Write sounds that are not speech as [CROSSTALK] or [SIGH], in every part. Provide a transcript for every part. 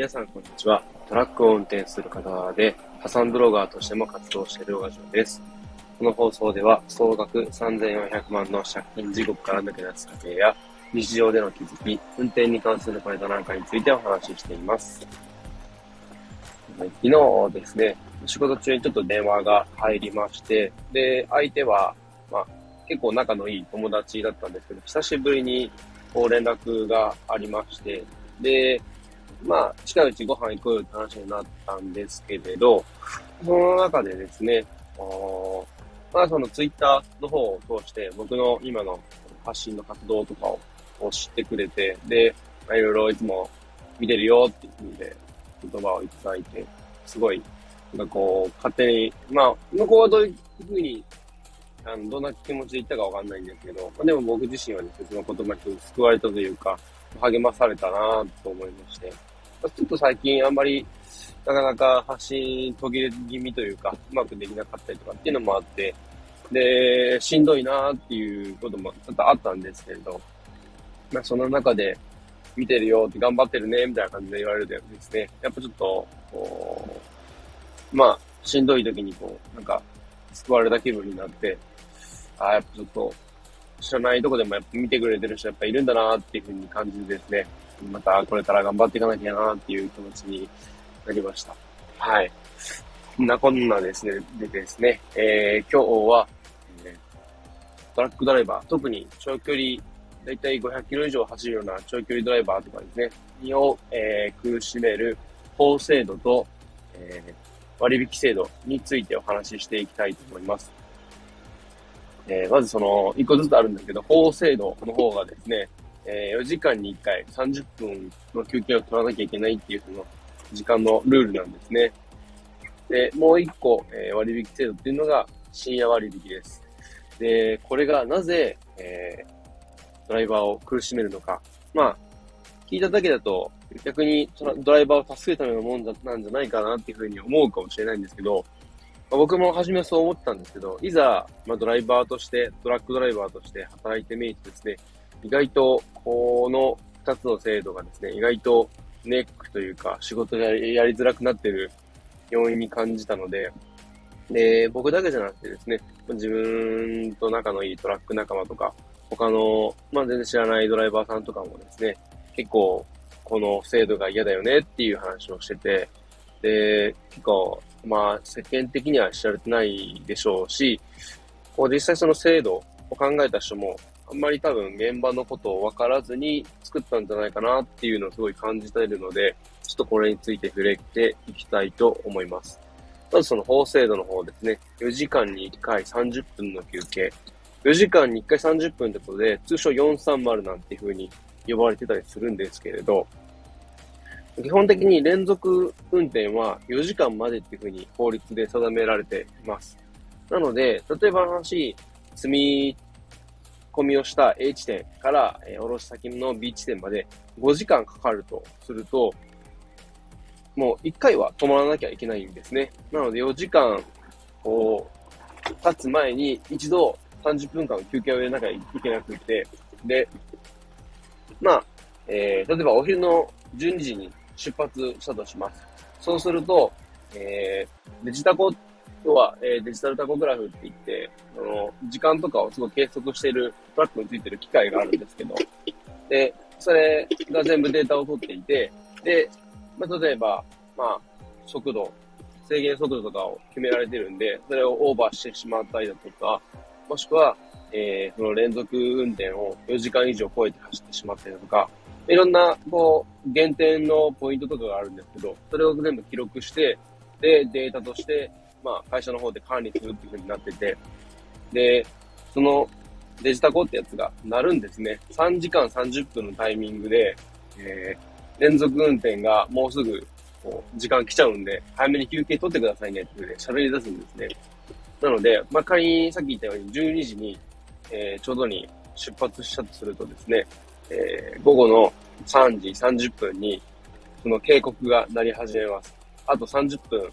皆さん、こんにちは。トラックを運転する方で、破産ブロガーとしても活動しているラジオです。この放送では、総額3400万の借金地獄から抜け出す過程や、日常での気づき、運転に関するこれとなんかについてお話ししています。昨日ですね、仕事中にちょっと電話が入りまして、で、相手は、まあ、結構仲のいい友達だったんですけど、久しぶりにこう連絡がありまして、で、まあ、近いうちご飯行くって話になったんですけれど、その中でですね、まあ、そのツイッターの方を通して僕の今の発信の活動とかを知ってくれて、で、まあ、いろいろいつも見てるよっていうふうで言葉をいただいて、すごい、なんかこう、勝手に、まあ、向こうはどういうふうに、あの、どんな気持ちで言ったかわかんないんですけど、まあ、でも僕自身はですね、その言葉に救われたというか、励まされたなと思いまして、ちょっと最近あんまり、なかなか発信途切れ気味というか、うまくできなかったりとかっていうのもあって、で、しんどいなっていうこともちょっとあったんですけれど、まあその中で、見てるよって頑張ってるね、みたいな感じで言われるとですね、やっぱちょっと、こう、まあ、しんどい時にこう、なんか、救われた気分になって、ああ、やっぱちょっと、知らないとこでもやっぱ見てくれてる人やっぱいるんだなっていうふうに感じてですね、またこれから頑張っていかなきゃなっていう気持ちになりました。はい。こんなこんなですね、でですね、えー、今日は、えー、トラックドライバー、特に長距離、だいたい500キロ以上走るような長距離ドライバーとかですね、にを、えー、苦しめる法制度と、えー、割引制度についてお話ししていきたいと思います。えー、まずその、一個ずつあるんですけど、法制度の方がですね、えー、4時間に1回30分の休憩を取らなきゃいけないっていうその時間のルールなんですね。で、もう1個、えー、割引制度っていうのが深夜割引です。で、これがなぜ、えー、ドライバーを苦しめるのか。まあ、聞いただけだと逆にドライバーを助けるためのもんなんじゃないかなっていうふうに思うかもしれないんですけど、ま、僕も初めはそう思ったんですけど、いざ、まあ、ドライバーとして、トラックドライバーとして働いてみるとですね、意外と、この二つの制度がですね、意外とネックというか、仕事がやりづらくなってる要因に感じたので、で、僕だけじゃなくてですね、自分と仲のいいトラック仲間とか、他の、まあ、全然知らないドライバーさんとかもですね、結構、この制度が嫌だよねっていう話をしてて、で、結構、まあ、世間的には知られてないでしょうし、こう実際その制度を考えた人も、あんまり多分現場のことを分からずに作ったんじゃないかなっていうのをすごい感じているので、ちょっとこれについて触れていきたいと思います。まずその法制度の方ですね。4時間に1回30分の休憩。4時間に1回30分ってことで、通称430なんていう風に呼ばれてたりするんですけれど、基本的に連続運転は4時間までっていう風に法律で定められています。なので、例えば話、積み込みをした A 地点から、えー、卸先の B 地点まで5時間かかるとすると、もう1回は止まらなきゃいけないんですね。なので4時間、こう、経つ前に一度30分間休憩を入れなきゃいけなくて、で、まあ、えー、例えばお昼の12時に出発したとします。そうすると、えー、デジタコ要は、えー、デジタルタコグラフって言って、その、時間とかをすごい計測しているトラックについてる機械があるんですけど、で、それが全部データを取っていて、で、まあ、例えば、まあ、速度、制限速度とかを決められてるんで、それをオーバーしてしまったりだとか、もしくは、えー、その連続運転を4時間以上超えて走ってしまったりだとか、いろんな、こう、減点のポイントとかがあるんですけど、それを全部記録して、で、データとして、まあ、会社の方で管理するっていう風になってて、で、そのデジタコってやつが鳴るんですね。3時間30分のタイミングで、えー、連続運転がもうすぐ、こう、時間来ちゃうんで、早めに休憩取ってくださいねっていうで喋り出すんですね。なので、まあ、仮にさっき言ったように12時に、えー、ちょうどに出発したとするとですね、えー、午後の3時30分に、その警告が鳴り始めます。あと30分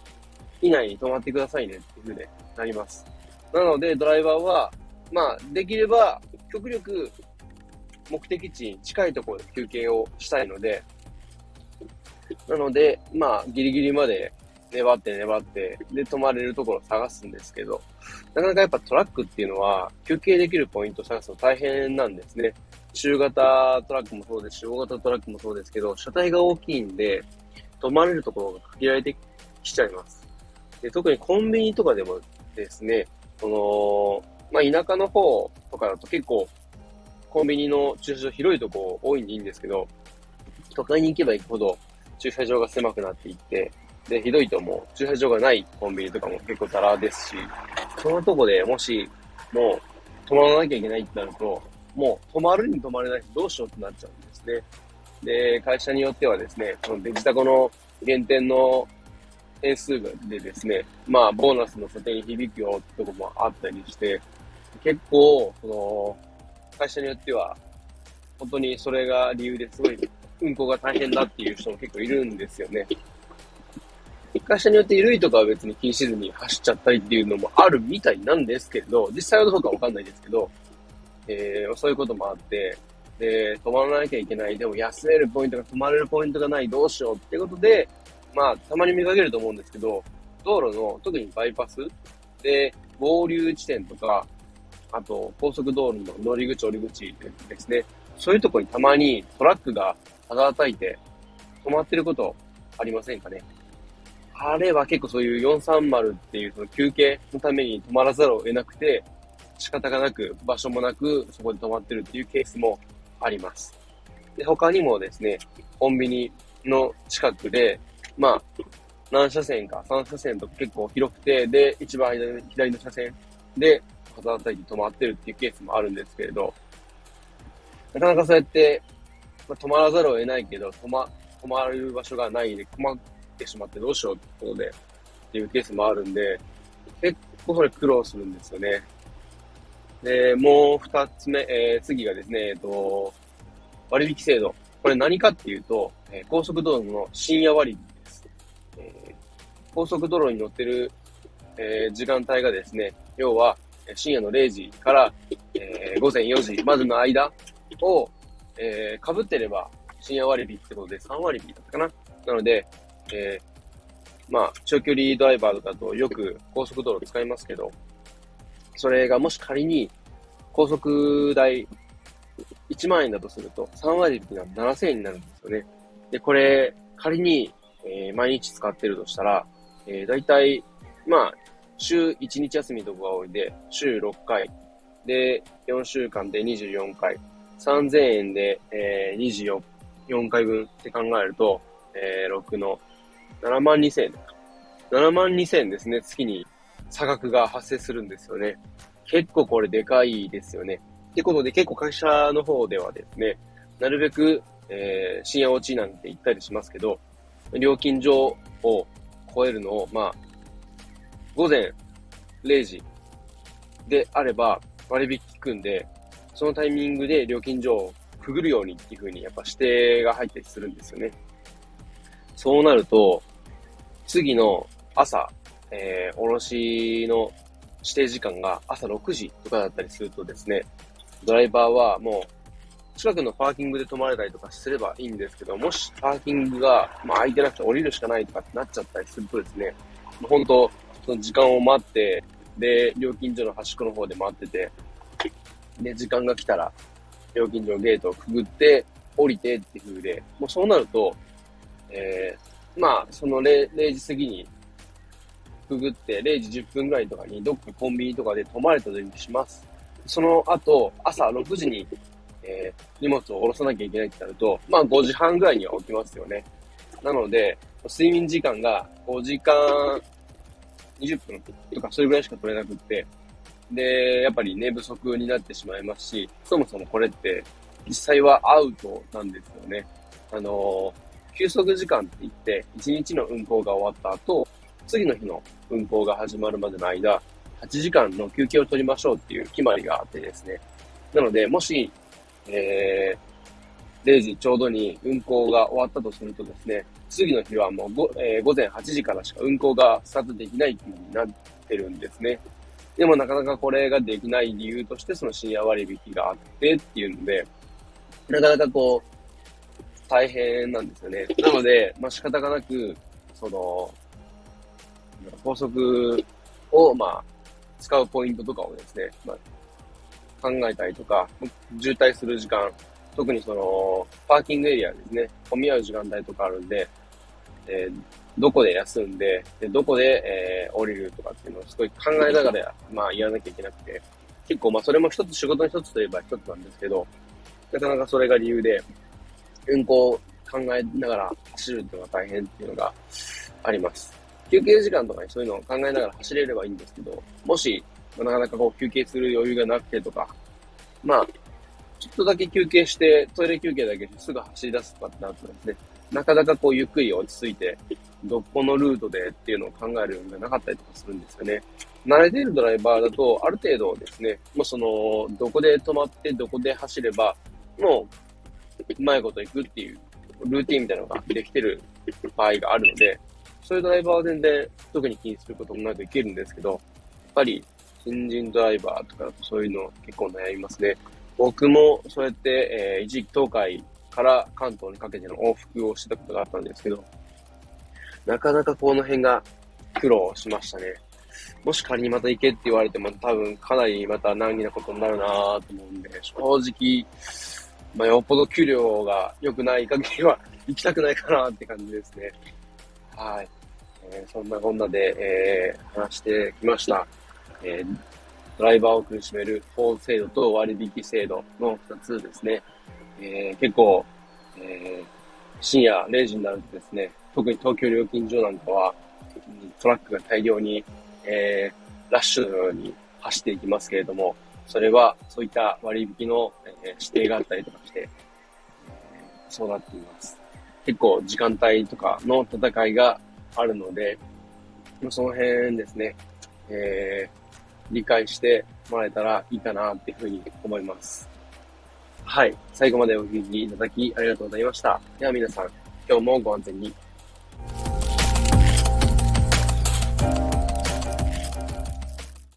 以内に止まってくださいねっていう風になります。なので、ドライバーは、まあ、できれば、極力、目的地に近いところで休憩をしたいので、なので、まあ、ギリギリまで粘って粘って、で、止まれるところを探すんですけど、なかなかやっぱトラックっていうのは、休憩できるポイントを探すの大変なんですね。中型トラックもそうですし、大型トラックもそうですけど、車体が大きいんで、止まれるところが限られてきちゃいます。で特にコンビニとかでもですね、その、まあ、田舎の方とかだと結構、コンビニの駐車場広いとこ多いんでいいんですけど、都会に行けば行くほど駐車場が狭くなっていって、で、ひどいともう駐車場がないコンビニとかも結構ザラですし、そのとこでもし、もう止まらなきゃいけないってなると、もう止まるに止まれないしどうしようってなっちゃうんですね。で、会社によってはですね、そのデジタコの減点の点数でですね、まあ、ボーナスの査定に響くよってとこもあったりして、結構、その、会社によっては、本当にそれが理由ですごい運行が大変だっていう人も結構いるんですよね。会社によって緩いとかは別に気にしずに走っちゃったりっていうのもあるみたいなんですけれど、実際はどうかわかんないですけど、えー、そういうこともあって、で、止まらなきゃいけない。でも休めるポイントが止まれるポイントがない。どうしようってことで、まあ、たまに見かけると思うんですけど、道路の、特にバイパスで、合流地点とか、あと、高速道路の乗り口、降り口ですね。そういうとこにたまにトラックが肌叩いて止まってることありませんかねあれは結構そういう430っていうその休憩のために止まらざるを得なくて、仕方がなく、場所もなく、そこで止まってるっていうケースもあります。で、他にもですね、コンビニの近くで、まあ、何車線か、3車線と結構広くて、で、一番左の車線で、風当たりで止まってるっていうケースもあるんですけれど、なかなかそうやって、まあ、止まらざるを得ないけど、止ま、止まる場所がないで困ってしまってどうしようってことで、っていうケースもあるんで、結構それ苦労するんですよね。で、もう二つ目、えー、次がですね、えっと、割引制度。これ何かっていうと、えー、高速道路の深夜割引。高速道路に乗ってる、えー、時間帯がですね、要は、深夜の0時から、えー、午前4時までの間を、えー、被ってれば深夜割引ってことで3割引だったかな。なので、えー、まあ、長距離ドライバーとかとよく高速道路使いますけど、それがもし仮に高速代1万円だとすると、3割引が7000円になるんですよね。で、これ、仮に、えー、毎日使ってるとしたら、えー、だいたい、まあ、週1日休みとかが多いんで、週6回。で、4週間で24回。3000円で、えー、24、4回分って考えると、えー、6の7万2000円。7万2000円ですね、月に差額が発生するんですよね。結構これでかいですよね。ってことで結構会社の方ではですね、なるべく、えー、深夜落ちなんて言ったりしますけど、料金所を超えるのを、まあ、午前0時であれば割引効くんで、そのタイミングで料金所をくぐるようにっていう風にやっぱ指定が入ったりするんですよね。そうなると、次の朝、えー、おろしの指定時間が朝6時とかだったりするとですね、ドライバーはもう近くのパーキングで止まれたりとかすればいいんですけど、もしパーキングが、まあ、空いてなくて降りるしかないとかってなっちゃったりするとですね、本当その時間を待って、で、料金所の端っこの方で待ってて、で、時間が来たら、料金所のゲートをくぐって、降りてっていう風で、もうそうなると、えー、まあ、その 0, 0時過ぎにくぐって、0時10分ぐらいとかにどっかコンビニとかで泊まれたとします。その後、朝6時に、えー、荷物を下ろさなきゃいけないってなると、まあ5時半ぐらいには起きますよね。なので、睡眠時間が5時間20分とかそれぐらいしか取れなくって、で、やっぱり寝不足になってしまいますし、そもそもこれって実際はアウトなんですよね。あのー、休息時間って言って、1日の運行が終わった後、次の日の運行が始まるまでの間、8時間の休憩を取りましょうっていう決まりがあってですね。なので、もし、えー、0時ちょうどに運行が終わったとするとですね、次の日はもうご、えー、午前8時からしか運行がスタートできないっていう風になってるんですね。でもなかなかこれができない理由としてその深夜割引があってっていうので、なかなかこう、大変なんですよね。なので、まあ仕方がなく、その、高速を、まあ、使うポイントとかをですね、まあ、考えたりとか、渋滞する時間、特にその、パーキングエリアですね、混み合う時間帯とかあるんで、えー、どこで休んで、でどこで、えー、降りるとかっていうのをすごい考えながら、まあ、やらなきゃいけなくて、結構まあ、それも一つ仕事の一つといえば一つなんですけど、なかなかそれが理由で、運行を考えながら走るっていうのが大変っていうのがあります。休憩時間とかにそういうのを考えながら走れればいいんですけど、もし、まあ、なかなかこう休憩する余裕がなくてとか、まあ、ちょっとだけ休憩して、トイレ休憩だけしてすぐ走り出すとかってなるとですね、なかなかこうゆっくり落ち着いて、どこのルートでっていうのを考えるようがなかったりとかするんですよね。慣れているドライバーだと、ある程度ですね、もうその、どこで止まってどこで走れば、もう、うまいこと行くっていうルーティンみたいなのができてる場合があるので、そういうドライバーは全然特に気にすることもなくいけるんですけど、やっぱり新人ドライバーとかだとそういうの結構悩みますね。僕もそうやって、えー、一時期東海から関東にかけての往復をしてたことがあったんですけど、なかなかこの辺が苦労しましたね。もし仮にまた行けって言われても多分かなりまた難儀なことになるなぁと思うんで、正直、まあ、よっぽど給料が良くない限りは [LAUGHS] 行きたくないかなって感じですね。はい。えー、そんなこんなで、えー、話してきました。えー、ドライバーを苦しめる法制度と割引制度の2つですね。えー、結構、えー、深夜0時になるとですね、特に東京料金所なんかは、トラックが大量に、えー、ラッシュのように走っていきますけれども、それはそういった割引の、え、指定があったりとかして、え、そうなっています。結構時間帯とかの戦いがあるので、その辺ですね、えー、理解してもらえたらいいかなっていうふうに思います。はい。最後までお聞きいただきありがとうございました。では皆さん、今日もご安全に。